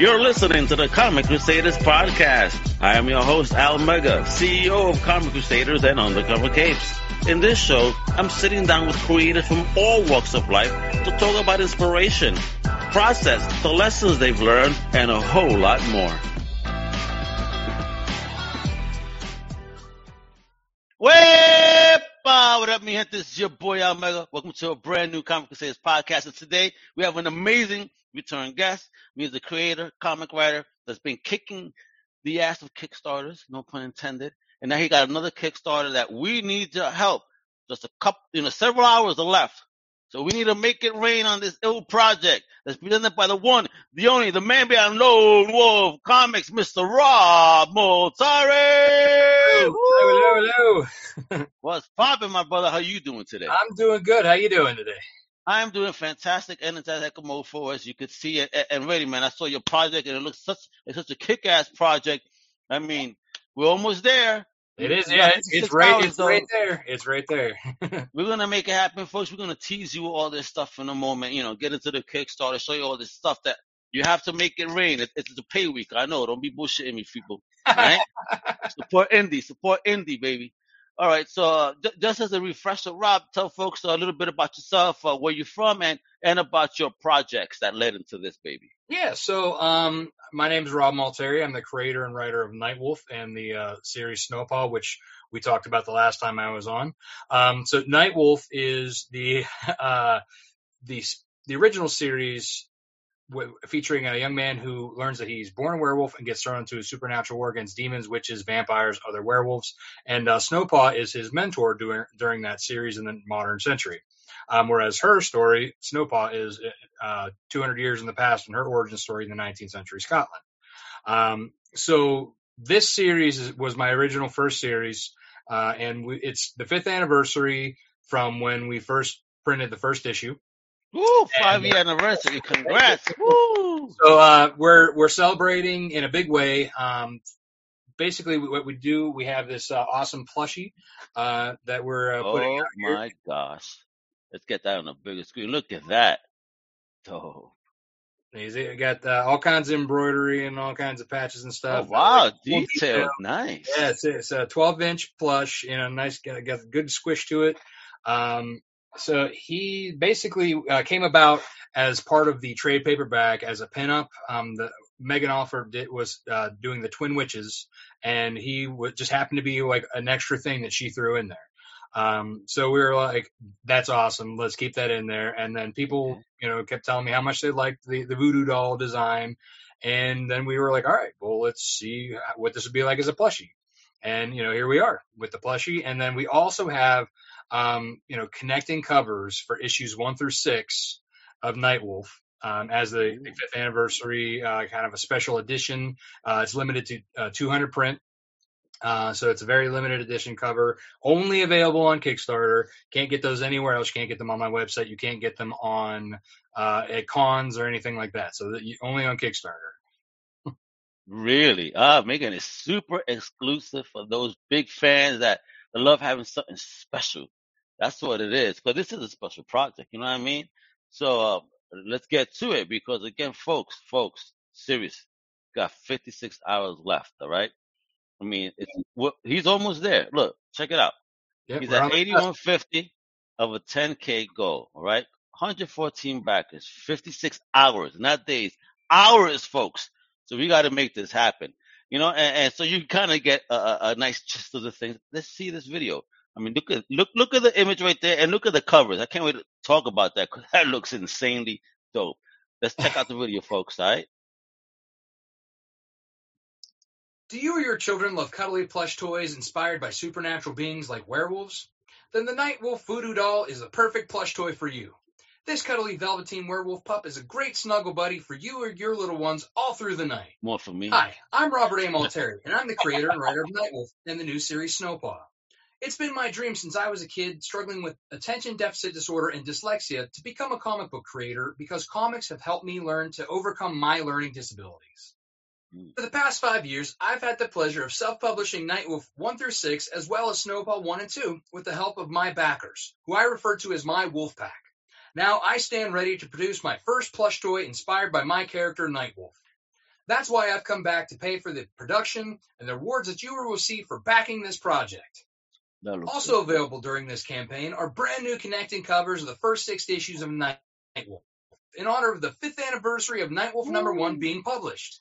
You're listening to the Comic Crusaders podcast. I am your host, Al Mega, CEO of Comic Crusaders and Undercover Capes. In this show, I'm sitting down with creators from all walks of life to talk about inspiration, process, the lessons they've learned, and a whole lot more. Wepa! What up, gente? This is your boy Al Mega. Welcome to a brand new Comic Crusaders podcast. And today we have an amazing return guest. Me as a creator, comic writer that's been kicking the ass of Kickstarters, no pun intended. And now he got another Kickstarter that we need your help. Just a couple, you know, several hours are left. So we need to make it rain on this ill project that's presented by the one, the only, the man behind Lone Wolf Comics, Mr. Rob Multari. Hello, hello, hello. What's popping, my brother? How you doing today? I'm doing good. How you doing today? I'm doing fantastic and it's at Ecomofo, as you could see it. And really, man, I saw your project and it looks such it's such a kick ass project. I mean, we're almost there. It is, yeah. It's, it's right. hours, It's though. right there. It's right there. We're gonna make it happen, folks. We're gonna tease you all this stuff in a moment. You know, get into the Kickstarter, show you all this stuff that you have to make it rain. It, it's a pay week. I know. Don't be bullshitting me, people. Right? support indie. Support indie, baby. All right. So, uh, j- just as a refresher, Rob, tell folks a little bit about yourself, uh, where you're from, and and about your projects that led into this, baby. yeah. So, um, my name is Rob Multari. I'm the creator and writer of Nightwolf and the uh, series Snowpaw, which we talked about the last time I was on. Um, so, Nightwolf is the uh, the the original series featuring a young man who learns that he's born a werewolf and gets thrown into a supernatural war against demons, witches, vampires, other werewolves. And uh, Snowpaw is his mentor during during that series in the modern century. Um, whereas her story, Snowpaw, is uh, 200 years in the past, and her origin story in the 19th century Scotland. Um, so this series is, was my original first series, uh, and we, it's the fifth anniversary from when we first printed the first issue. Woo! Five year anniversary. Congrats. Woo! So uh, we're we're celebrating in a big way. Um, basically, what we do, we have this uh, awesome plushie uh, that we're uh, putting Oh out here. my gosh. Let's get that on a bigger screen. Look at that. Dope. He's got uh, all kinds of embroidery and all kinds of patches and Oh stuff. wow, Full detail. detail. Nice. Yeah, it's, it's a 12 inch plush, you know, nice, got, got a good squish to it. Um, so he basically uh, came about as part of the trade paperback as a pinup. Um, the Megan Alford was uh, doing the Twin Witches, and he w- just happened to be like an extra thing that she threw in there. Um, so we were like, that's awesome. Let's keep that in there. And then people, you know, kept telling me how much they liked the, the voodoo doll design. And then we were like, all right, well, let's see what this would be like as a plushie. And, you know, here we are with the plushie. And then we also have, um, you know, connecting covers for issues one through six of Nightwolf. Um, as the, the fifth anniversary, uh, kind of a special edition. Uh, it's limited to uh, 200 print. Uh, so it's a very limited edition cover, only available on Kickstarter. Can't get those anywhere else. You can't get them on my website. You can't get them on uh, at cons or anything like that. So that you, only on Kickstarter. Really? Ah, making it super exclusive for those big fans that love having something special. That's what it is. Because this is a special project, you know what I mean? So uh, let's get to it because again, folks, folks, serious, got 56 hours left. All right. I mean, it's well, he's almost there. Look, check it out. Yeah, He's at on the cusp. 8150 of a 10K goal. All right. 114 backers, 56 hours, not days, hours, folks. So we got to make this happen, you know, and, and so you kind of get a, a, a nice gist of the thing. Let's see this video. I mean, look at, look, look at the image right there and look at the covers. I can't wait to talk about that because that looks insanely dope. Let's check out the video, folks. All right. Do you or your children love cuddly plush toys inspired by supernatural beings like werewolves? Then the Nightwolf Voodoo Doll is the perfect plush toy for you. This cuddly velveteen werewolf pup is a great snuggle buddy for you or your little ones all through the night. More for me. Hi, I'm Robert A. Multari, and I'm the creator and writer of Nightwolf and the new series Snowpaw. It's been my dream since I was a kid struggling with attention deficit disorder and dyslexia to become a comic book creator because comics have helped me learn to overcome my learning disabilities. Mm. For the past five years, I've had the pleasure of self-publishing Nightwolf 1 through 6 as well as Snowpaw 1 and 2 with the help of my backers, who I refer to as my wolf pack. Now I stand ready to produce my first plush toy inspired by my character Nightwolf. That's why I've come back to pay for the production and the rewards that you will receive for backing this project. That looks Also good. available during this campaign are brand new connecting covers of the first six issues of Nightwolf in honor of the fifth anniversary of Nightwolf number one being published.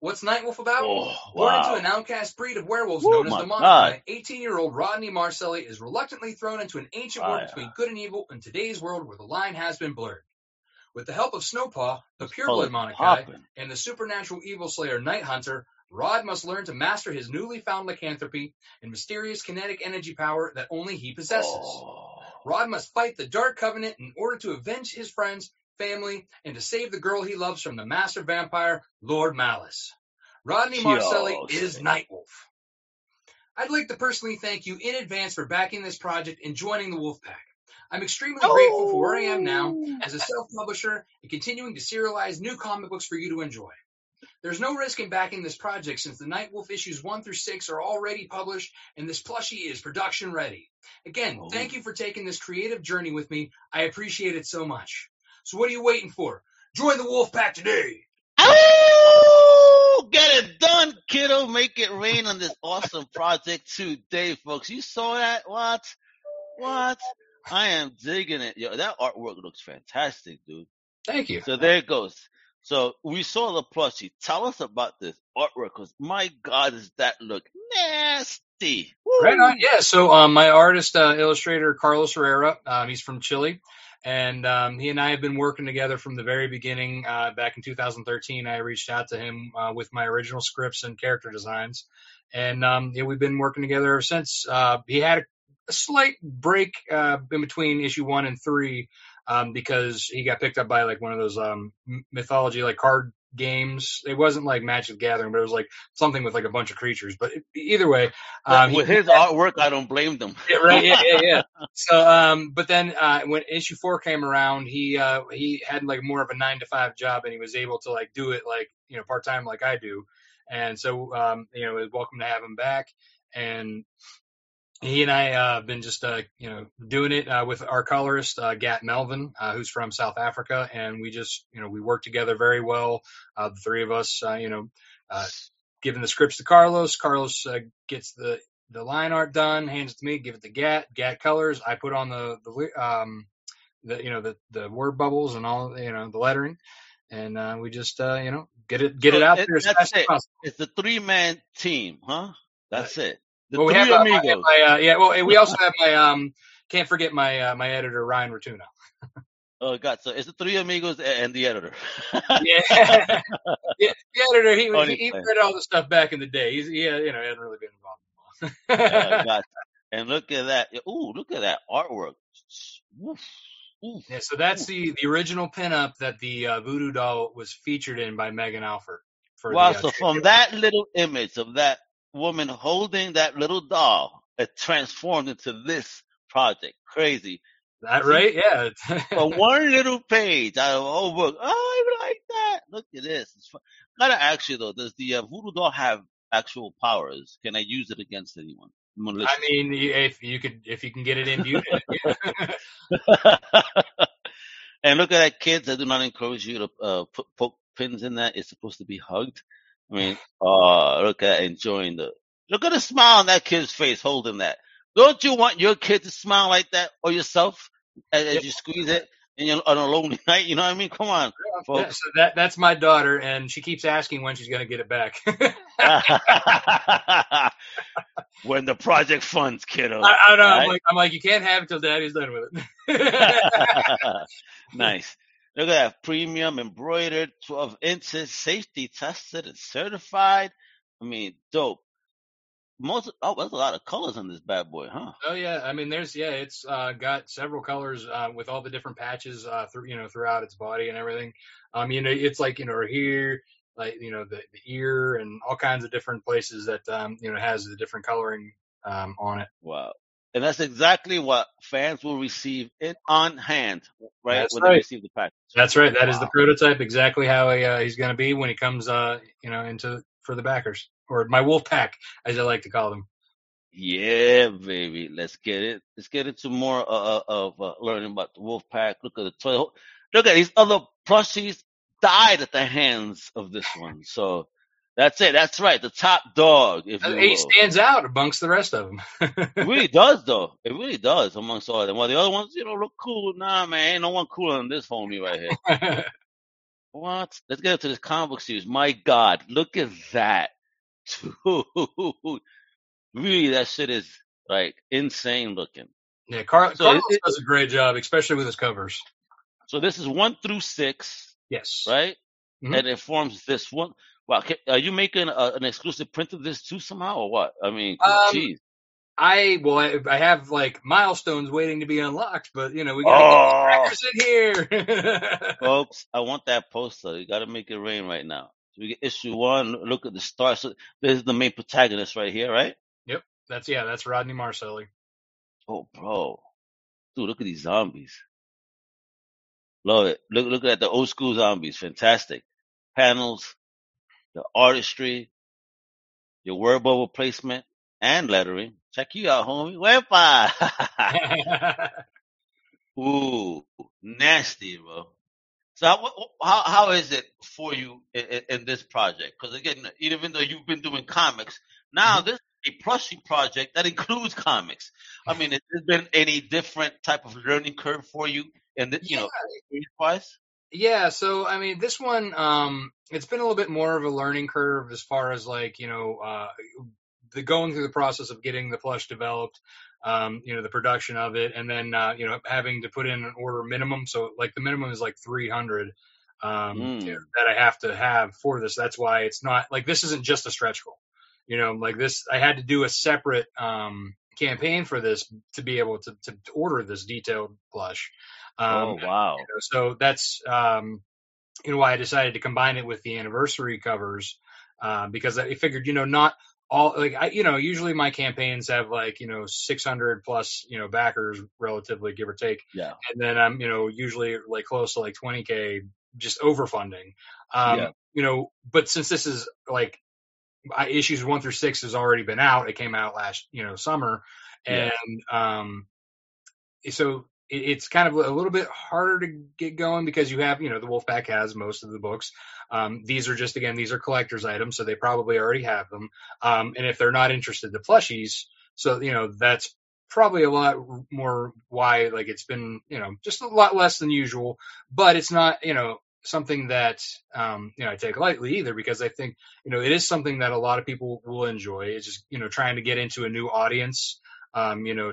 What's Nightwolf about? Oh, Born wow. into an outcast breed of werewolves Oh known as the God. 18-year-old Rodney Marcelli is reluctantly thrown into an ancient war Ah, yeah. between good and evil in today's world where the line has been blurred. With the help of Snowpaw, the It's pureblood called Monokai, and the supernatural evil slayer Night Hunter, Rod must learn to master his newly found lycanthropy and mysterious kinetic energy power that only he possesses. Oh. Rod must fight the Dark Covenant in order to avenge his friends, family, and to save the girl he loves from the master vampire, Lord Malice. Rodney Marcelli Dios. is Nightwolf. I'd like to personally thank you in advance for backing this project and joining the Wolfpack. I'm extremely grateful for where I am now as a self-publisher and continuing to serialize new comic books for you to enjoy. There's no risk in backing this project since the Nightwolf issues 1 through 6 are already published and this plushie is production ready. Again, Oh. thank you for taking this creative journey with me. I appreciate it so much. So what are you waiting for? Join the Wolf Pack today. Oh, get it done, kiddo. Make it rain on this awesome project today, folks. You saw that? What? What? I am digging it. Yo, that artwork looks fantastic, dude. Thank you. So there it goes. So we saw the plushie. Tell us about this artwork, because my God, does that look nasty? Woo. Right on. Yeah. So um, my artist, uh, illustrator Carlos Herrera, um, he's from Chile, and um, he and I have been working together from the very beginning. Uh, back in 2013, I reached out to him uh, with my original scripts and character designs, and um, yeah, we've been working together ever since. Uh, he had a, a slight break uh, in between issue one and three um, because he got picked up by like one of those um, mythology like card games. It wasn't like Magic Gathering, but it was like something with like a bunch of creatures. But either way, um, he- With his artwork, I don't blame them. yeah, right. Yeah, yeah, yeah. So, um, but then uh, when issue four came around, he uh, he had like more of a nine to five job, and he was able to like do it like you know part time like I do, and so um, you know it was welcome to have him back, and he and I uh, been just uh, you know doing it uh, with our colorist uh, Gat Melvin, uh, who's from South Africa, and we just you know we work together very well. Uh, the three of us, uh, you know, uh, giving the scripts to Carlos. Carlos uh, gets the the line art done, hands it to me, give it to Gat. Gat colors. I put on the the um the you know the the word bubbles and all you know the lettering, and uh, we just uh, you know get it get So it out it- there as fast as it. possible. It's a three man team, huh? That's it. The Well, we three have uh, my, amigos. uh, yeah. Well, we also have my um can't forget my uh, my editor Ryan Rotuna. Oh God! So it's the three amigos and the editor. Yeah. yeah, the editor. He was Funny he, he read all the stuff back in the day. He's yeah, you know, hasn't really been Uh, involved. gotcha. And look at that. Ooh, look at that artwork. Oof, oof. yeah, so that's the the original pinup that the uh, Voodoo doll was featured in by Megan Alford. For Wow. the, uh, So from that little image of that woman holding that little doll, it transformed into this project. Crazy. that right? Yeah. But one little page out of a whole book. Oh, I like that. Look at this. It's fun. Gotta ask you though, does the uh, voodoo doll have actual powers? Can I use it against anyone? I mean, if you could, if you can get it imbued. yeah. and look at that, kids. I do not encourage you to uh, put poke pins in that. It's supposed to be hugged. I mean, uh, look at enjoying the. Look at the smile on that kid's face holding that. Don't you want your kid to smile like that or yourself as, as you squeeze it and you're on a lonely night? You know what I mean? Come on, Yeah, so that that's my daughter, and she keeps asking when she's going to get it back. when the project funds, kiddo. I, I know. I'm like, I'm like, you can't have it till Daddy's done with it. nice. Look at that premium embroidered 12 inches, safety tested and certified. I mean, dope. Most oh, there's a lot of colors on this bad boy, huh? oh yeah, I mean, there's yeah, it's uh, got several colors uh, with all the different patches uh, through you know throughout its body and everything. Um, you know, it's like you know here, like you know the, the ear and all kinds of different places that um you know has the different coloring um on it. Wow. And that's exactly what fans will receive in on hand, right? That's when right. they receive the package. That's right. That is the prototype, exactly how he, uh, he's going to be when he comes, uh, you know, into for the backers or my wolf pack, as I like to call them. Yeah, baby. Let's get it. Let's get into more uh, uh, of uh, learning about the wolf pack. Look at the toy. Look at these other plushies. died at the hands of this one. So that's it. That's right. The top dog, if He stands out amongst the rest of them. It really does, though. It really does amongst all of them. While the other ones, you know, look cool. Nah, man, ain't no one cooler than this homie right here. What? Let's get into this comic book series. My God, look at that. Dude. Really, that shit is like insane looking. yeah, Car- So Carlos it- does a great job, especially with his covers. So this is one through six, Yes. right? Mhm. And it forms this one. Wow, are you making a, an exclusive print of this too somehow, or what? I mean, Um. I well, I, I have like milestones waiting to be unlocked, but you know we get Oh, in here. folks, I want that poster. You got to make it rain right now. So we get issue one. Look at the star. So this is the main protagonist right here, right? yep, that's yeah, that's Rodney Marcelli. Oh, bro, dude, look at these zombies. Love it. Look, look at the old school zombies. Fantastic panels, the artistry, your word bubble placement, and lettering. Check you out, homie. Wepa. Ooh, nasty, bro. So how how, how is it for you in, in, this project? Because again, even though you've been doing comics, now this is a plushie project that includes comics. I mean, has there been any different type of learning curve for you? And you know, wise. Yeah, so I mean, this one, um, it's been a little bit more of a learning curve as far as like, you know, uh, the going through the process of getting the plush developed, um, you know, the production of it, and then, uh, you know, having to put in an order minimum. So like the minimum is like 300, um, Mm. you know, that I have to have for this. That's why it's not like this isn't just a stretch goal. You know, like this, I had to do a separate, um, campaign for this to be able to, to, to order this detailed plush. Um, oh wow. you know, so that's um, you know why I decided to combine it with the anniversary covers uh, because I figured you know not all like I you know usually my campaigns have like you know 600 plus you know backers relatively give or take Yeah. and then I'm you know usually like close to like 20k just overfunding um, Yeah. you know but since this is like I, issues one through six has already been out it came out last you know summer Yeah. and um so it's kind of a little bit harder to get going because you have, you know, the Wolfpack has most of the books. Um, these are just again, these are collector's items, so they probably already have them. Um, and if they're not interested, the plushies, so you know, that's probably a lot more why like it's been, you know, just a lot less than usual. But it's not, you know, something that um, you know I take lightly either because I think you know it is something that a lot of people will enjoy. It's just you know trying to get into a new audience um, you know,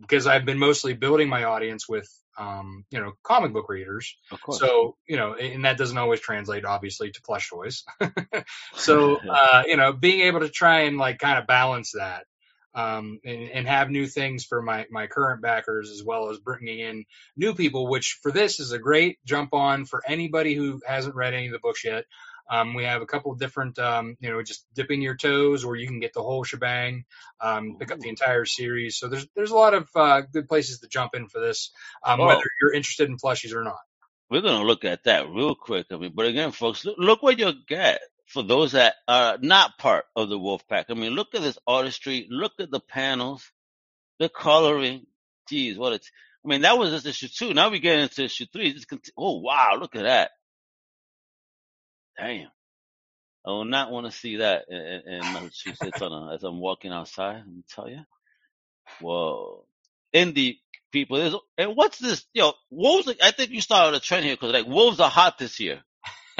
because I've been mostly building my audience with, um, you know, comic book readers. So, you know, and that doesn't always translate, obviously, to plush toys. so, uh, you know, being able to try and like kind of balance that, um, and, and have new things for my, my current backers as well as bringing in new people, which for this is a great jump on for anybody who hasn't read any of the books yet. Um, we have a couple of different, um, you know, just dipping your toes, or you can get the whole shebang, um, pick up the entire series. So there's there's a lot of uh, good places to jump in for this, um, Oh. whether you're interested in plushies or not. We're gonna look at that real quick. I mean, but again, folks, look, look what you'll get for those that are not part of the wolf pack. I mean, look at this artistry. Look at the panels, the coloring. Geez, what it's. I mean, that was just issue two. Now we get into issue three. Oh wow, look at that. Damn. I will not want to see that in, in Massachusetts on a, as I'm walking outside. Let me tell you. Whoa. Indie people. There's, and what's this? Yo, wolves. I think you started a trend here because like wolves are hot this year.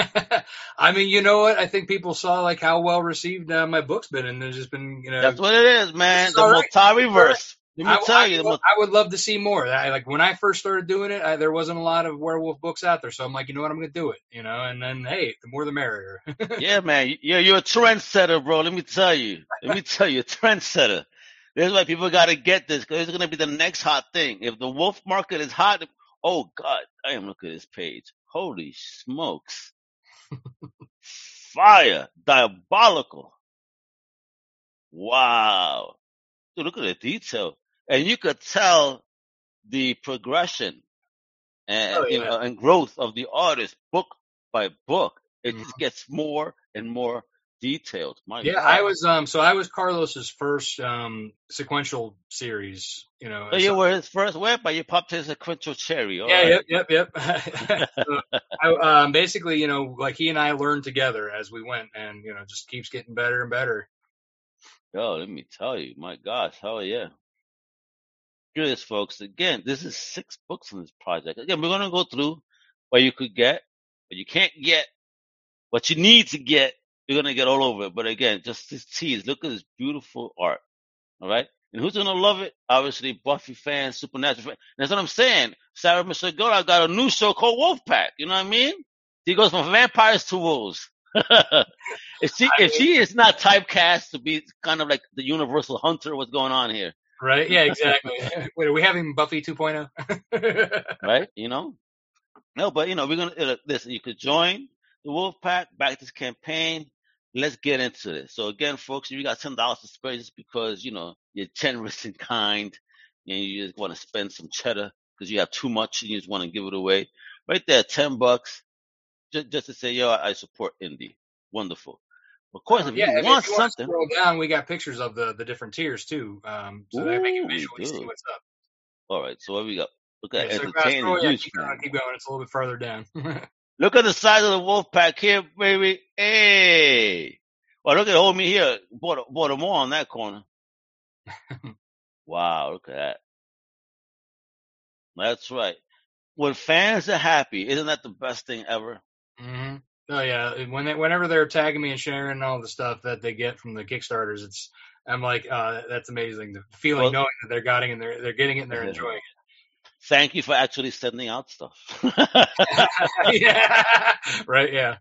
I mean, you know what? I think people saw like how well received uh, my book's been, and there's just been, you know, That's what it is, man. The right. Multari verse. Let me I, tell I- you, Mul- I would love to see more. I, like when I first started doing it, I, there wasn't a lot of werewolf books out there, so I'm like, you know what, I'm going to do it, you know. And then, hey, the more the merrier. yeah, man. Yeah, you're a trendsetter, bro. Let me tell you. Let me tell you, trendsetter. This is why people got to get this because it's going to be the next hot thing. If the wolf market is hot, oh God, I am looking at this page. Holy smokes. Fire. Diabolical. Wow. Dude, look at the detail. And you could tell the progression and, Oh, you know, and growth of the artist book by book. It Mhm. just gets more and more detailed. My Yeah, God. I was um so I was Carlos's first um sequential series, you know. So so- you were his first web, but You popped his sequential cherry. all yeah, right. yep, yep, yep. so, I, um, basically, you know, like he and I learned together as we went, and you know, just keeps getting better and better. Yo, let me tell you, my gosh, hell yeah. Here it is, folks. Again, this is six books in this project. Again, we're gonna go through what you could get, what you can't get, what you need to get. You're gonna get all over it. But again, just this tease. Look at this beautiful art. All right. And who's gonna love it? Obviously, Buffy fans, Supernatural fans. That's what I'm saying. Sarah Michelle Gellar got a new show called Wolfpack. You know what I mean? He goes from vampires to wolves. if she I if she is not typecast to be kind of like the universal hunter, what's going on here? Right? Yeah, exactly. Wait, are we having Buffy oh? 2.0? right? You know, no, but you know, we're gonna uh, listen. You could join the Wolf Pack, back this campaign. Let's get into this. So again, folks, if you got ten dollars to spare just because you know you're generous and kind, and you just want to spend some cheddar because you have too much and you just want to give it away, right there, ten bucks, just just to say, yo, I support indie. Wonderful. Of course, if yeah, you if want you want something, scroll down, we got pictures of the the different tiers too, um, so that make you Ooh, we visually see do. what's up. all right. So what we got? Look at Yeah, so yeah, keep going, keep going. It's a little bit further down. Look at the size of the wolf pack here, baby. Hey. Well, look at hold me here. Bought bought them all on that corner. wow, look at that. That's right. When fans are happy, isn't that the best thing ever? hmm Oh yeah, when they, whenever they're tagging me and sharing all the stuff that they get from the Kickstarters, it's I'm like, uh, that's amazing. The feeling Well- knowing that they're getting and they're they're getting it and they're enjoying Thank you for actually sending out stuff. yeah, right. Yeah,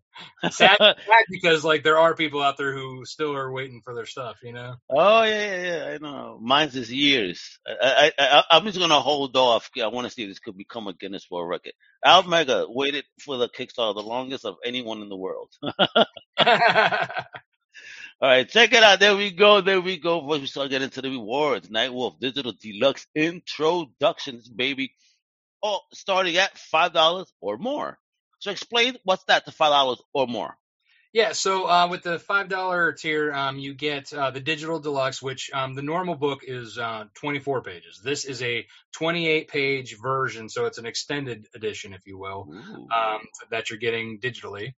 sad, sad because like there are people out there who still are waiting for their stuff. You know. oh yeah, yeah, yeah. I know. Mine's is years. I, I, I, I'm just gonna hold off. I want to see if this could become a Guinness World Record. Al Mega waited for the Kickstarter the longest of anyone in the world. All right, check it out. There we go. There we go. Before we start getting into the rewards, Nightwolf Digital Deluxe Introductions, baby. Oh, starting at five dollars or more. So explain what's that to five dollars or more. Yeah, so uh, with the five dollar tier, um, you get uh, the digital deluxe, which um, the normal book is uh, 24 pages. This is a 28 page version, so it's an extended edition, if you will, um, that you're getting digitally.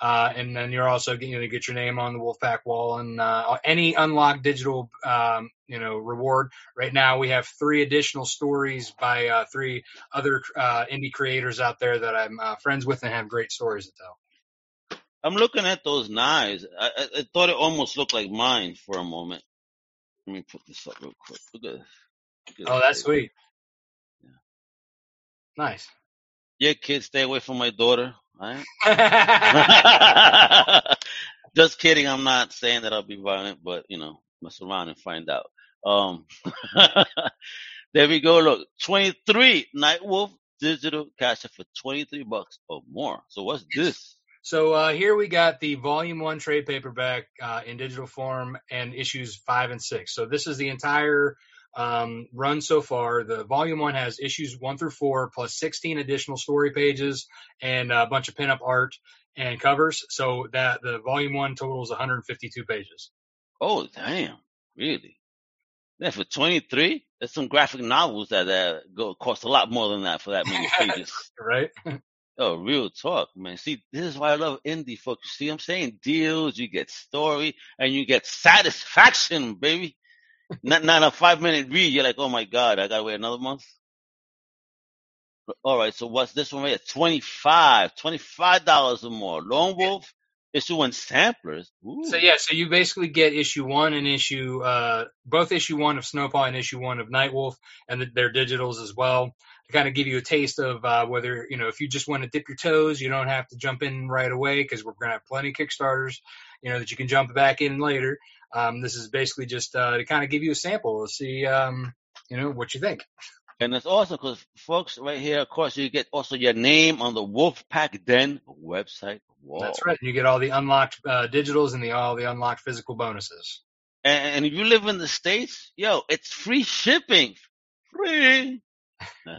Uh, and then you're also going to get your name on the Wolfpack wall and uh, any unlocked digital, um, you know, reward. Right now, we have three additional stories by uh, three other uh, indie creators out there that I'm uh, friends with and have great stories to tell. I'm looking at those knives. I, I, I thought it almost looked like mine for a moment. Let me put this up real quick. Look at this. Look at Oh, that's baby. sweet. Nice. Yeah, kids, stay away from my daughter. Right. Just kidding. I'm not saying that I'll be violent, but you know, mess around and find out. Um, there we go. Look, 23 Nightwolf digital cash for 23 bucks or more. So what's this? So uh, here we got the volume one trade paperback uh, in digital form and issues five and six. So this is the entire um, run so far. The volume one has issues one through four plus 16 additional story pages and a bunch of pinup art and covers. So that the volume one totals 152 pages. Oh, damn. Really? Yeah, for 23? There's some graphic novels that uh, go cost a lot more than that for that many pages. Right? Oh, real talk, man. See, this is why I love indie folks. See, I'm saying deals, you get story, and you get satisfaction, baby. Not not a five minute read. You're like, oh my god, I gotta wait another month. All right, so what's this one right here? 25 dollars or more. Lone Wolf issue one samplers. Ooh. So yeah, so you basically get issue one and issue uh, both issue one of Snowpaw and issue one of Nightwolf, and the, their digitals as well to kind of give you a taste of uh, whether you know if you just want to dip your toes, you don't have to jump in right away because we're gonna have plenty of Kickstarters, you know that you can jump back in later. Um, this is basically just uh, to kind of give you a sample to see um, you know what you think. And it's awesome because folks, right here, of course, you get also your name on the Wolfpack Den website wall. That's right. You get all the unlocked uh, digitals and the all the unlocked physical bonuses. And, and if you live in the States, yo, it's free shipping. Free. you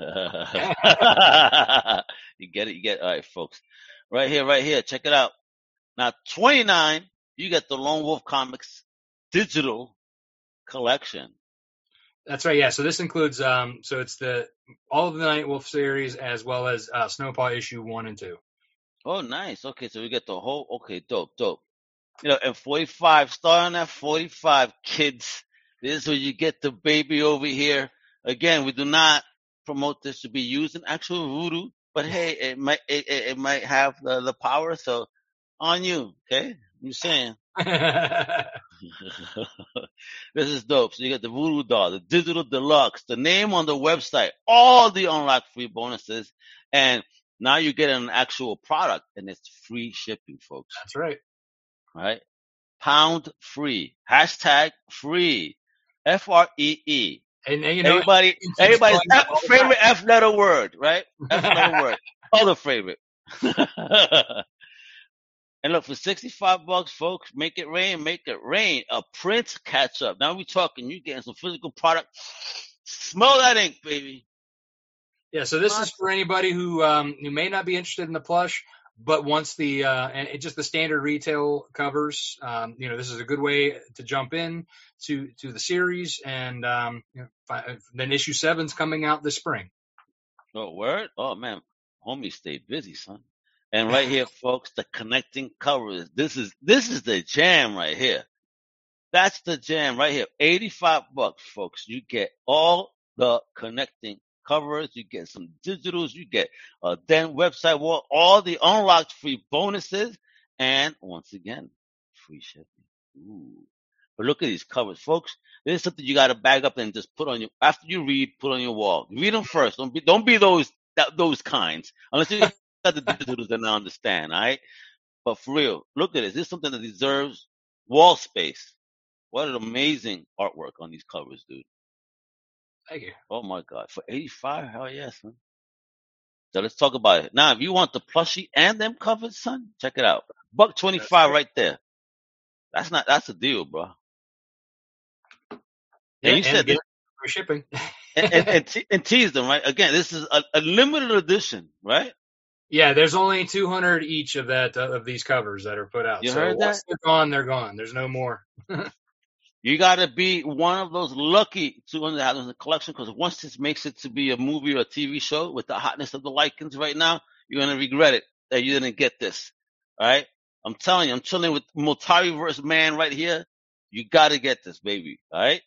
get it, you get it. All right, folks. Right here, right here. Check it out. Now, 29, you get the Lone Wolf Comics digital collection. That's right. Yeah. So this includes um so it's the all of the Night Wolf series as well as uh, Snowpaw issue one and two. Oh, nice. Okay, so we get the whole. Okay, dope, dope. You know, and 45, starting at 45, kids. This is where you get the baby over here. Again, we do not promote this to be used in actual voodoo, but hey, it might it, it, it might have the, the power. So on you, okay? You saying this is dope. So you get the voodoo doll, the digital deluxe, the name on the website, all the unlock free bonuses, and now you get an actual product, and it's free shipping, folks. That's right. Right? Pound free. Hashtag free. F R E E. And, and you know Everybody, everybody's F- favorite F letter word, right? F letter word. Other favorite. And look, for 65 bucks, folks, make it rain, make it rain. A print catch up. Now we talking, you getting some physical product. Smell that ink, baby. Yeah, so this is for anybody who um, who may not be interested in the plush, but wants the uh, and it just the standard retail covers. Um, you know, this is a good way to jump in to to the series, and um, you know, fi- then issue seven's coming out this spring. Oh, word? Oh man, homie stay busy, son. And right here, folks, the connecting covers. This is this is the jam right here. That's the jam right here. 85 bucks, folks. You get all the connecting covers. You get some digitals. You get a then website wall, all the unlocked free bonuses. And once again, free shipping. Ooh. But look at these covers, folks. This is something you got to bag up and just put on your, after you read, put on your wall. Read them first. Don't be, don't be those, that, those kinds. Unless you got the digitals and understand, all right? But for real, look at this. This is something that deserves wall space. What an amazing artwork on these covers, dude. Thank you. Oh my God. For 85, hell yes, man. So let's talk about it. Now, if you want the plushie and them covers, son, check it out. Buck 25 right there. That's not, that's a deal, bro. Yeah, And you and said this, free shipping. and, and, and, te- and tease them, right? Again, this is a, a limited edition, right? Yeah, there's only 200 each of that uh, of these covers that are put out. You so heard once that? they're gone, they're gone. There's no more. You gotta be one of those lucky 200 have in the collection because once this makes it to be a movie or a TV show with the hotness of the lycans right now, you're gonna regret it that you didn't get this. All right? I'm telling you, I'm chilling with Multiverse Man right here. You gotta get this, baby. All right?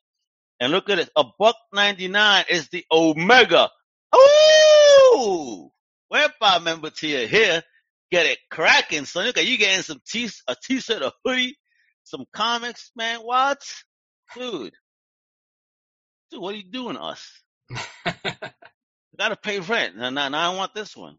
And look at it. A buck 99 is the Omega. Ooh! Wepa member tier here. Get it cracking, son. Look at you getting some t a t-shirt, a hoodie, some comics, man. What? Dude. Dude, what are you doing to us? You gotta pay rent. Now, now, now I want this one.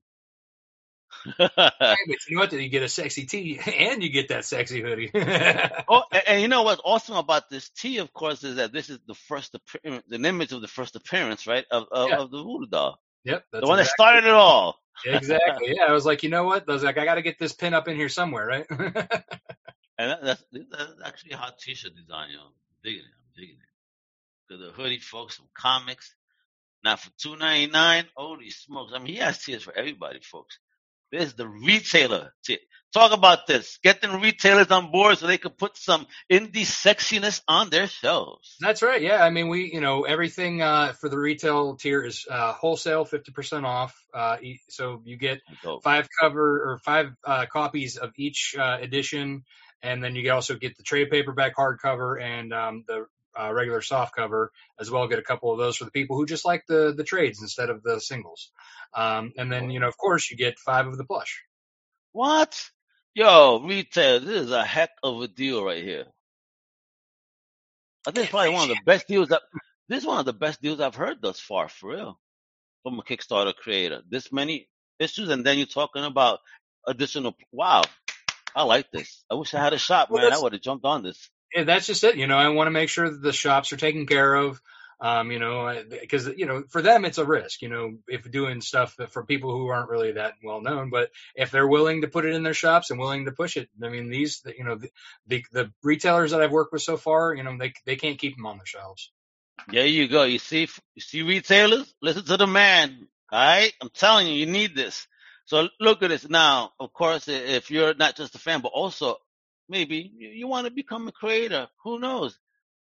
Hey, but you know what? You get a sexy tee and you get that sexy hoodie. oh, and, and you know what's awesome about this tee, of course, is that this is the first appearance, the image of the first appearance, right, of of, Yeah. of the voodoo doll, yep, that's the one that started it all. Exactly. Yeah, I was like, you know what? I was like, I got to get this pin up in here somewhere, right? And that, that's, that's actually a hot t-shirt design. I'm digging it. I'm digging it. To the hoodie, folks, from comics. Now for two ninety nine, holy smokes! I mean, he has tiers for everybody, folks. This is the retailer tier. Talk about this. Getting retailers on board so they could put some indie sexiness on their shelves. That's right. Yeah, I mean, we, you know, everything uh, for the retail tier is uh, wholesale, fifty percent off. Uh, so you get five cover or five uh, copies of each uh, edition, and then you also get the trade paperback hardcover and um, the uh, regular soft cover as well. Get a couple of those for the people who just like the the trades instead of the singles. Um, and then you know, of course, you get five of the plush. What? Yo, retail, this is a heck of a deal right here. I think it's probably one of the best deals that this is one of the best deals I've heard thus far, for real. From a Kickstarter creator. This many issues and then you're talking about additional wow. I like this. I wish I had a shop, Well, man. I would have jumped on this. Yeah, that's just it. You know, I want to make sure that the shops are taken care of. Um, you know, because you know, for them it's a risk. You know, if doing stuff for people who aren't really that well known, but if they're willing to put it in their shops and willing to push it, I mean, these, you know, the the, the retailers that I've worked with so far, you know, they they can't keep them on their shelves. There you go. You see, you see retailers? Listen to the man. All right. I'm telling you, you need this. So look at this now. Of course, if you're not just a fan, but also maybe you want to become a creator. Who knows?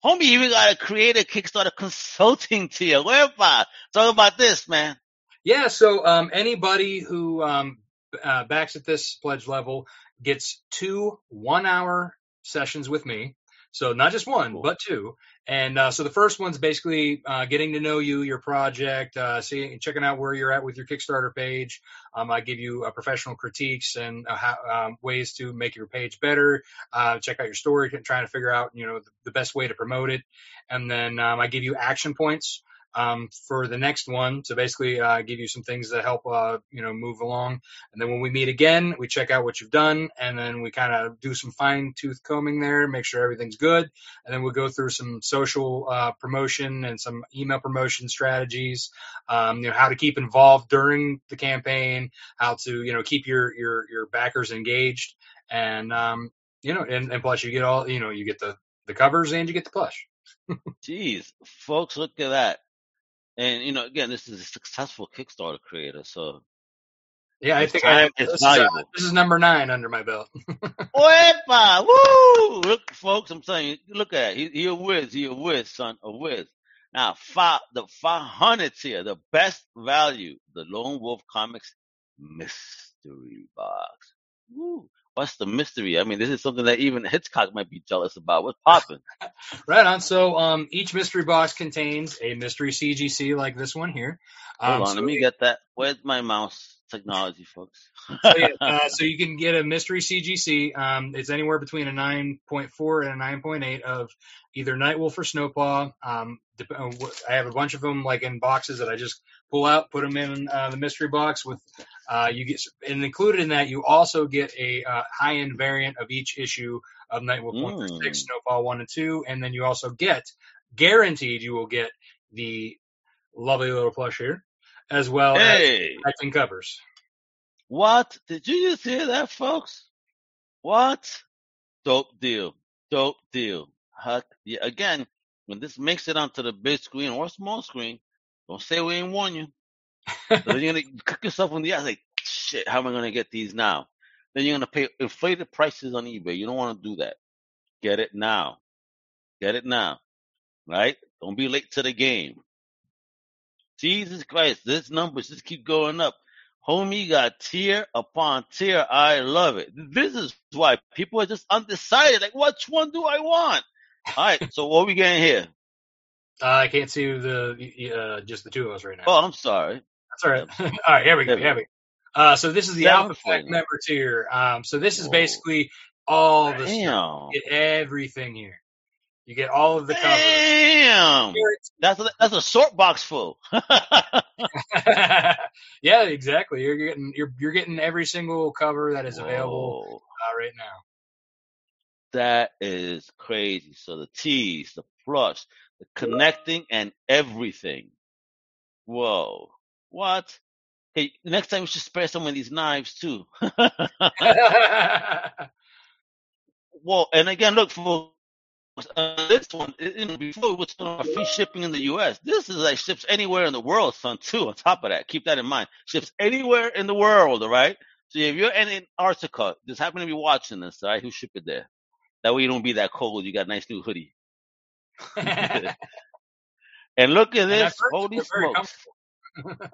Homie even got to create a Kickstarter consulting tier. Where about? Talk about this, man. Yeah, so um, anybody who um, uh, backs at this pledge level gets two one hour sessions with me. So not just one, cool. but two. And uh, so the first one's basically uh, getting to know you, your project, uh, seeing, checking out where you're at with your Kickstarter page. Um, I give you uh, professional critiques and uh, how, um, ways to make your page better. Uh, check out your story, and trying to figure out you know the, the best way to promote it. And then um, I give you action points um, for the next one to basically uh, give you some things that help uh, you know move along. And then when we meet again, we check out what you've done, and then we kind of do some fine tooth combing there, make sure everything's good, and then we'll go through some social uh, promotion and some email promotion strategies. Um, you know how to keep involved during the campaign, how to you know keep your your your backers engaged, and um, you know, and, and plus you get all you know you get the the covers and you get the plush. Jeez, folks, look at that. And you know, again, this is a successful Kickstarter creator, so yeah, I think I have, this, is, uh, this is number nine under my belt. Oepa! Woo! Look, folks, I'm saying, look at it. He, he a whiz. He a whiz, son. A whiz. Now, five, the 500 here, the best value, the Lone Wolf Comics mystery box. Woo what's the mystery? I mean, this is something that even Hitchcock might be jealous about. What's popping? right on. So, um, each mystery box contains a mystery CGC like this one here. Um, Hold on, so let me get that. Where's my mouse? Technology, folks. so, yeah, uh, so you can get a mystery CGC. Um, it's anywhere between a 9.4 and a 9.8 of either Nightwolf or Snowpaw. Um, uh, I have a bunch of them like in boxes that I just pull out, put them in uh, the mystery box with uh, you get and included in that you also get a uh, high end variant of each issue of Nightwolf mm. 1 through 6, Snowpaw 1 and 2, and then you also get guaranteed you will get the lovely little plush here as well hey. as protecting covers. What? Did you just hear that, folks? What? Dope deal. Dope deal. Huck. Yeah, again, when this makes it onto the big screen or small screen, don't say we ain't warn you. then you're gonna cook yourself in the ass like, shit, how am I gonna get these now? Then you're gonna pay inflated prices on eBay. You don't want to do that. Get it now. Get it now. Right? Don't be late to the game. Jesus Christ, this numbers just keep going up. Homie got tier upon tier. I love it. This is why people are just undecided. Like, which one do I want? All right, so what are we getting here? Uh, I can't see the uh, just the two of us right now. Oh, I'm sorry. That's all right. all right, here we go. Here we go. Uh, so this is the Alpha Effect member tier. Um, so this is basically all the Damn. stuff. get everything here. You get all of the covers. Damn, that's a, that's a sort box full. yeah, exactly. You're getting you're you're getting every single cover that is available uh, right now. That is crazy. So the tees, the plush, the connecting, and everything. Whoa! What? Hey, next time we should spare some of these knives too. well, and again, look for uh, this one, you know, before it was on free shipping in the U.S. This is like ships anywhere in the world, son. Too. On top of that, keep that in mind. Ships anywhere in the world, all right. So if you're in Antarctica, just happen to be watching this, all right, who ship it there? That way you don't be that cold. You got a nice new hoodie. and look at this, holy smokes!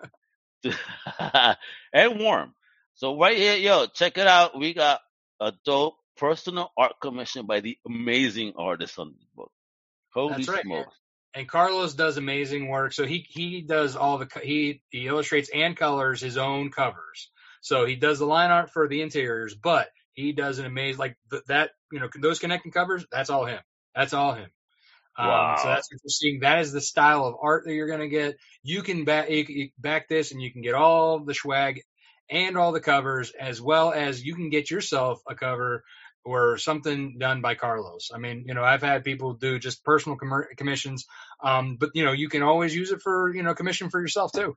and warm. So right here, yo, check it out. We got a dope personal art commission by the amazing artist on this book. Holy That's right, smokes. And Carlos does amazing work. So he he does all the he he illustrates and colors his own covers. So he does the line art for the interiors, but he does an amazing like th- that you know those connecting covers. That's all him. That's all him. Wow. Um, so that's interesting. That is the style of art that you're going to get. You can back, you can back this and you can get all the swag and all the covers as well as you can get yourself a cover or something done by Carlos. I mean, you know, I've had people do just personal com- commissions, um, but you know, you can always use it for you know commission for yourself too,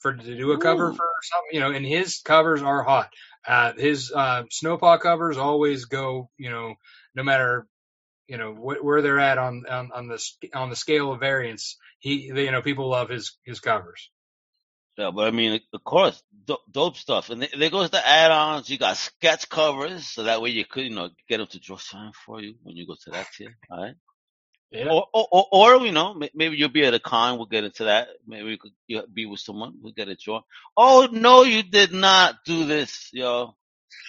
for to do a cover Ooh. for something. You know, and his covers are hot. Uh, his uh, snowpaw covers always go. You know, no matter you know wh- where they're at on, on on the on the scale of variance. He, you know, people love his his covers. Yeah, but I mean, of course, dope, dope stuff. And there goes the add-ons. You got sketch covers, so that way you could, you know, get them to draw sign for you when you go to that tier. All right. Yeah. Or, or, or, or, you know, maybe you'll be at a con. We'll get into that. Maybe you could be with someone. We'll get a draw. Oh no, you did not do this, yo.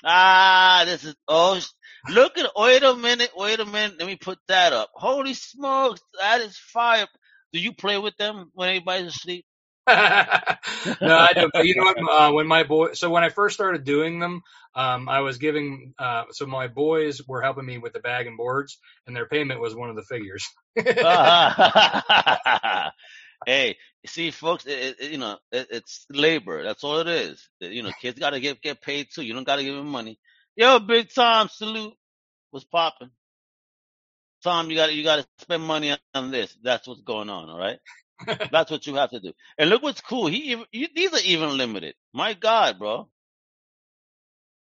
Ah, this is oh. Look at. Wait a minute. Wait a minute. Let me put that up. Holy smokes, that is fire. Do you play with them when everybody's asleep? no, I don't. But you know? Uh, when my boy, so when I first started doing them, um, I was giving. Uh, so my boys were helping me with the bag and boards, and their payment was one of the figures. hey, see, folks, it, it, you know, it, it's labor. That's all it is. You know, kids got to get get paid too. You don't got to give them money. Yo, big Tom, salute. What's popping? Tom, you got you got to spend money on this. That's what's going on. All right. That's what you have to do. And look what's cool. He, he these are even limited. My God, bro.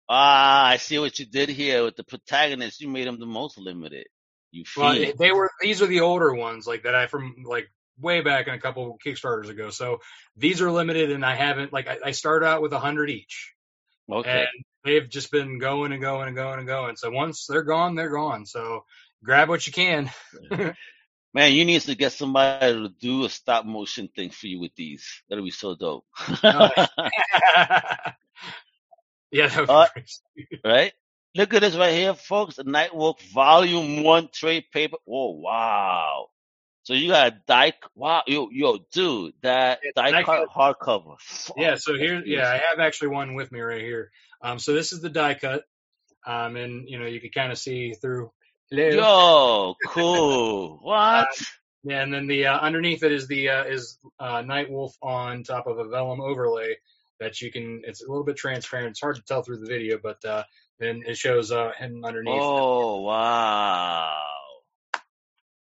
Ah, I see what you did here with the protagonist. You made him the most limited. You feel well, they were these are the older ones like that I from like way back in a couple Kickstarters ago. So these are limited, and I haven't like I, I started out with a hundred each. Okay. And they've just been going and going and going and going. So once they're gone, they're gone. So grab what you can. Man, you need to get somebody to do a stop motion thing for you with these. That'll be so dope. yeah, that uh, right? Look at this right here, folks. The Nightwolf Volume One trade paper. Oh wow! So you got a die. Wow, yo, yo, dude, that yeah, die cut hardcover. Yeah. So here, yeah, I have actually one with me right here. Um, so this is the die cut. Um, and you know you can kind of see through Yo, cool. What? Uh, yeah, and then the uh, underneath it is the uh, is uh, Nightwolf on top of a vellum overlay that you can. It's a little bit transparent. It's hard to tell through the video, but uh, then it shows uh, him underneath. Oh wow!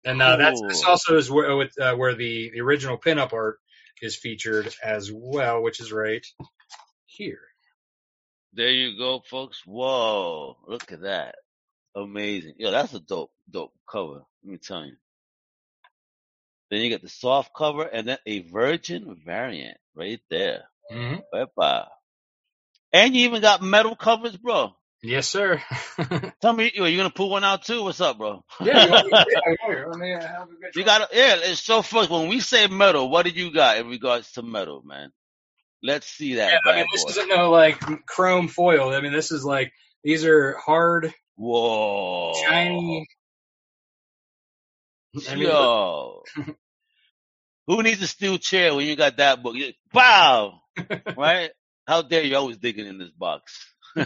And uh, that's this also is where uh, where the the original pinup art is featured as well, which is right here. There you go, folks. Whoa! Look at that. Amazing. Yo, that's a dope, dope cover. Let me tell you. Then you get the soft cover and then a virgin variant right there. Mm-hmm. And you even got metal covers, bro. Yes, sir. Tell me, you gonna pull one out too? What's up, bro? yeah, you, you got yeah. It's so fun. When we say metal, what do you got in regards to metal, man? Let's see that. Yeah, I mean, this boy. isn't no like chrome foil. I mean, this is like these are hard Whoa. Shiny. I mean, Yo. Who needs a steel chair when you got that book? Wow. right? How dare you always digging in this box?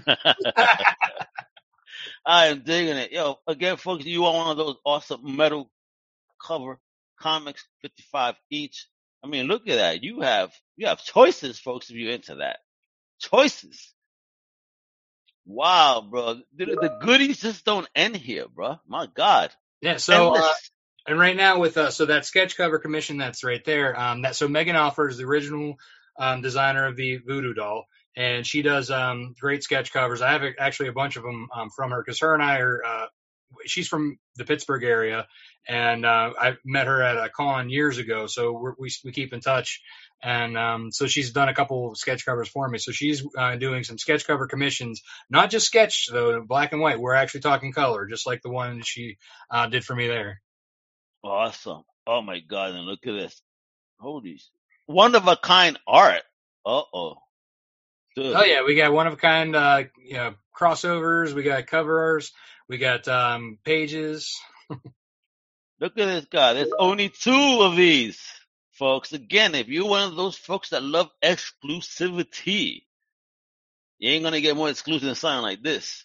I am digging it. Yo, again, folks, you want one of those awesome metal cover comics, 55 each. I mean, look at that. You have, you have choices, folks, if you're into that. Choices. Wow, bro. The, the goodies just don't end here, bro. My God. Yeah. So, uh, and right now with uh, so that sketch cover commission that's right there. Um, that so Megan Alford the original um, designer of the Voodoo doll, and she does um great sketch covers. I have actually a bunch of them um, from her because her and I are. Uh, she's from the Pittsburgh area, and uh, I met her at a con years ago. So we we keep in touch, and um, so she's done a couple of sketch covers for me. So she's uh, doing some sketch cover commissions, not just sketch though, black and white. We're actually talking color, just like the one she uh, did for me there. Awesome! Oh my god! And look at this, holy one of a kind art. Uh oh. Oh yeah, we got one of a kind, uh, you know, crossovers. We got covers. We got um, pages. Look at this guy. There's only two of these, folks. Again, if you're one of those folks that love exclusivity, you ain't gonna get more exclusive than something like this.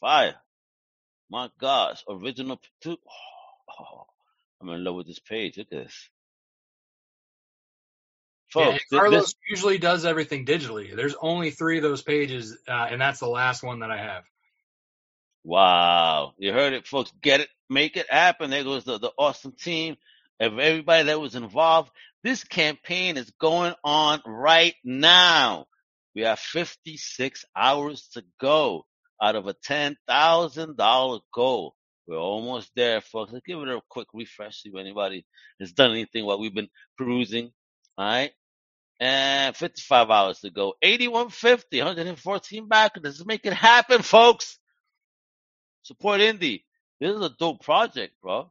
Fire. My gosh, original two. Oh, I'm in love with this page. Look at this. Folks, yeah, Carlos this, usually does everything digitally. There's only three of those pages, uh, and that's the last one that I have. Wow. You heard it, folks. Get it, make it happen. There goes the, the awesome team of everybody that was involved. This campaign is going on right now. We have 56 hours to go out of a $10,000 goal. We're almost there, folks. Let's give it a quick refresh, see if anybody has done anything while we've been perusing. All right. and 55 hours to go. 8150, 114 back. Let's make it happen, folks. Support indie. This is a dope project, bro.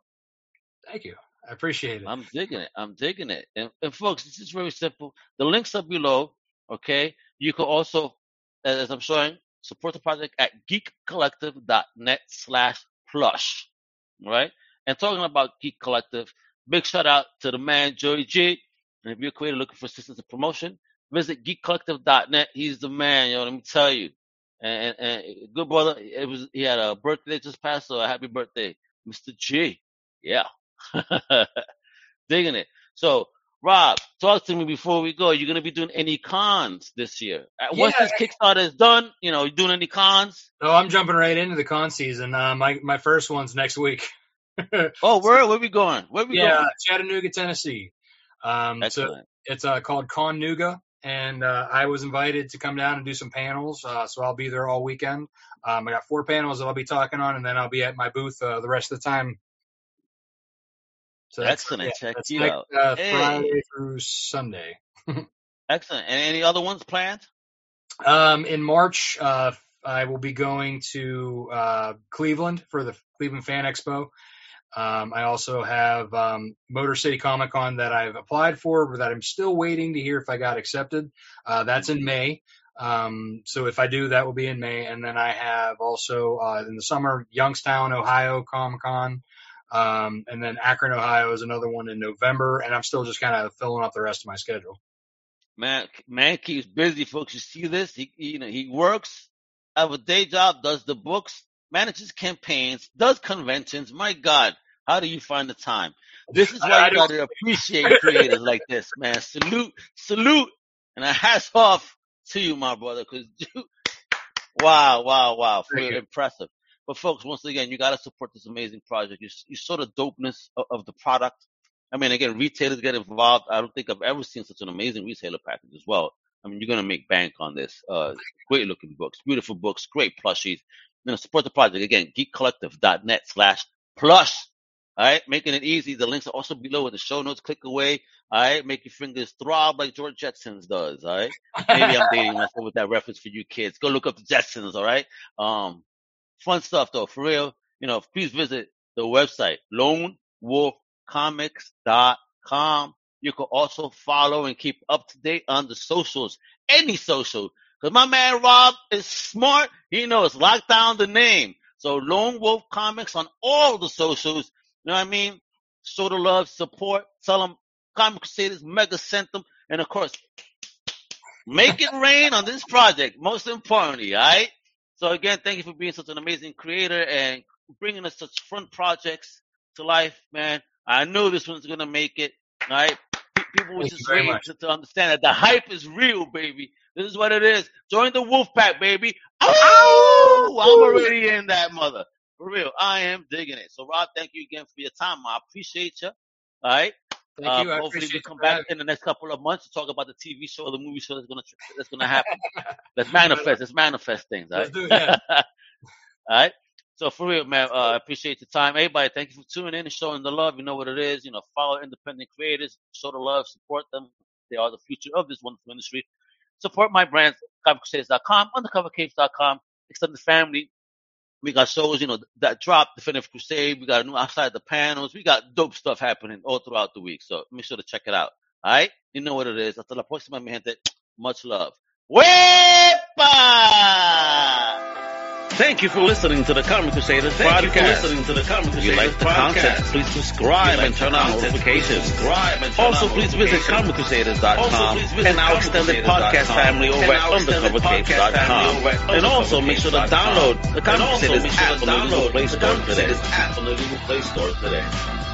Thank you. I appreciate it. I'm digging it. I'm digging it. And, and folks, this is very simple. The links are below. Okay. You can also, as I'm showing, support the project at geekcollective.net slash plush. Right. And talking about Geek Collective, big shout out to the man, Joey G. And if you're a creator looking for assistance and promotion, visit geekcollective.net. He's the man, yo. Let me tell you. And, and, and good brother, it was he had a birthday just passed, so happy birthday, Mr. G. Yeah. Digging it. So, Rob, talk to me before we go. You're gonna be doing any cons this year? Uh, Once Yeah. this Kickstarter is done, you know, you doing any cons? Oh, I'm jumping right into the con season. Uh, my my first one's next week. Oh, where where we going? Where we yeah, going? Chattanooga, Tennessee. Um, so it's uh, called ConNooga, and uh, I was invited to come down and do some panels. Uh, so I'll be there all weekend. Um, I got four panels that I'll be talking on, and then I'll be at my booth uh, the rest of the time. So that's, Excellent. Check you next, out. uh, Hey. Friday through Sunday. Excellent. And any other ones planned? Um, in March, uh, I will be going to uh, Cleveland for the Cleveland Fan Expo. Um, I also have um, Motor City Comic Con that I've applied for, but that I'm still waiting to hear if I got accepted. Uh, that's in May. Um, so if I do, that will be in May. And then I have also uh, in the summer Youngstown, Ohio Comic Con. Um, and then Akron, Ohio is another one in November. And I'm still just kind of filling up the rest of my schedule. Man, man keeps busy, folks. You see this? He, you know, he works, have a day job, does the books, manages campaigns, does conventions. My God, how do you find the time? This is why I you gotta appreciate creators like this, man. Salute, salute, and a hats off to you, my brother, because you, wow, wow, wow, Thank you. impressive. But folks, once again, you gotta support this amazing project. You, you saw the dopeness of, of the product. I mean, again, retailers get involved. I don't think I've ever seen such an amazing retailer package as well. I mean, you're gonna make bank on this. Uh, great looking books, beautiful books, great plushies. You know, support the project again. Geekcollective.net slash plush. All right, making it easy. The links are also below in the show notes. Click away. All right, make your fingers throb like George Jetsons does. All right. Maybe I'm dating myself with that reference for you kids. Go look up the Jetsons. All right. Um, fun stuff though, for real. You know, please visit the website lonewolfcomics.com. You can also follow and keep up to date on the socials, any social. Cause my man Rob is smart. He knows lock down the name. So Lone Wolf Comics on all the socials. You know what I mean? Show the love, support, tell them Comic Crusaders mega sent them. And of course, make it rain on this project. Most importantly, all right? So again, thank you for being such an amazing creator and bringing us such fun projects to life, man. I know this one's gonna make it. All right, Pe- people were just waiting to, to understand that the hype is real, baby. This is what it is. Join the wolf pack, baby. Oh, I'm already in that mother. For real, I am digging it. So, Rob, thank you again for your time. I appreciate you. All right. Thank Uh, you. I hopefully, we come back in the next couple of months to talk about the TV show, the movie show that's gonna that's gonna happen. let's manifest. Let's manifest things. All Let's do it, yeah. all right. So for real, man, uh, I appreciate the time. Everybody, thank you for tuning in and showing the love. You know what it is. You know, follow independent creators, show the love, support them. They are the future of this wonderful industry. Support my brands, ComicCrusaders.com, UndercoverCapes.com, extended family. We got shows, you know, that drop, Definitive Crusade. We got new outside the panels. We got dope stuff happening all throughout the week. So make sure to check it out. All right? You know what it is. Hasta la próxima, mi gente. Much love. Wepa! Thank you for listening to the Comic Crusaders Thank you for podcast. listening to the Comic If you Crusaders like the content, podcast. please subscribe and turn on notifications. subscribe and turn Also, on please visit notifications. ComicCrusaders.com Also, please visit and our extended podcast family over at our extended podcast family UndercoverCapes.com. And also, make sure to download the And also Crusaders make sure app to on the Google download Play the Store Crusaders app on the Google Play Store today.